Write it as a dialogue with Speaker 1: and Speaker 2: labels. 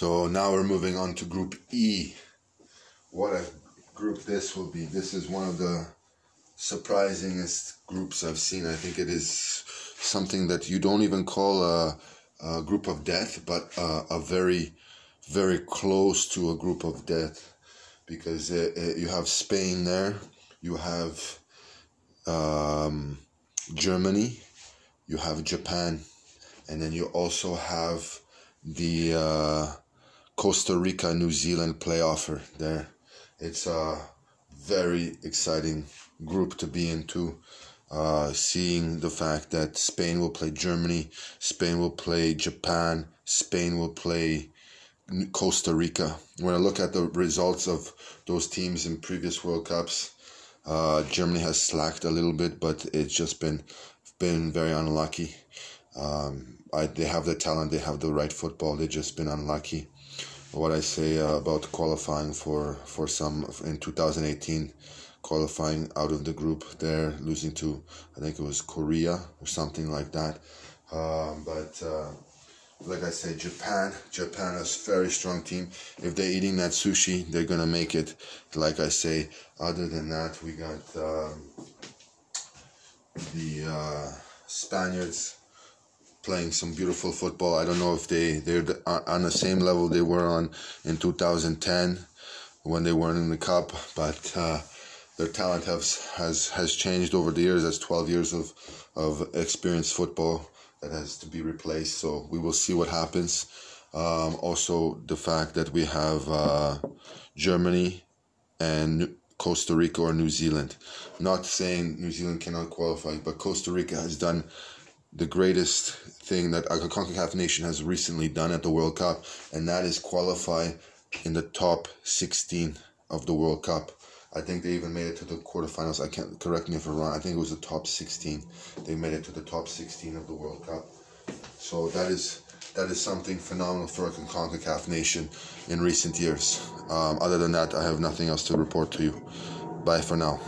Speaker 1: So now we're moving on to Group E. What a group this will be. This is one of the surprisingest groups I've seen. I think it is something that you don't even call a, a group of death, but a, a, very, very close to a group of death because uh, uh, you have Spain there, you have um, Germany, you have Japan, and then you also have the uh, Costa Rica New Zealand playoffer there. It's a very exciting group to be into. Uh, seeing the fact that Spain will play Germany, Spain will play Japan, Spain will play Costa Rica. When I look at the results of those teams in previous World Cups, uh, Germany has slacked a little bit, but it's just been been very unlucky. Um, I, they have the talent, they have the right football. They've just been unlucky. What I say uh, about qualifying for for some in 2018, qualifying out of the group there, losing to I think it was Korea or something like that. Um, but uh, like I said, Japan. Japan is a very strong team. If they're eating that sushi, they're gonna make it. Like I say, other than that, we got um, the uh, Spaniards playing some beautiful football. I don't know if they they're on the same level they were on in 2010 when they weren't in the cup, but uh, their talent has has has changed over the years. That's 12 years of of experienced football that has to be replaced. So we will see what happens. Um, also, the fact that we have uh, Germany and Costa Rica or New Zealand. Not saying New Zealand cannot qualify, but Costa Rica has done the greatest thing that a CONCACAF nation has recently done at the World Cup, and that is qualify in the top 16 of the World Cup. I think they even made it to the quarterfinals. I can't correct me if I'm wrong. I think it was the top 16. They made it to the top 16 of the World Cup. So that is that is something phenomenal for a CONCACAF nation in recent years. Um, other than that, I have nothing else to report to you. Bye for now.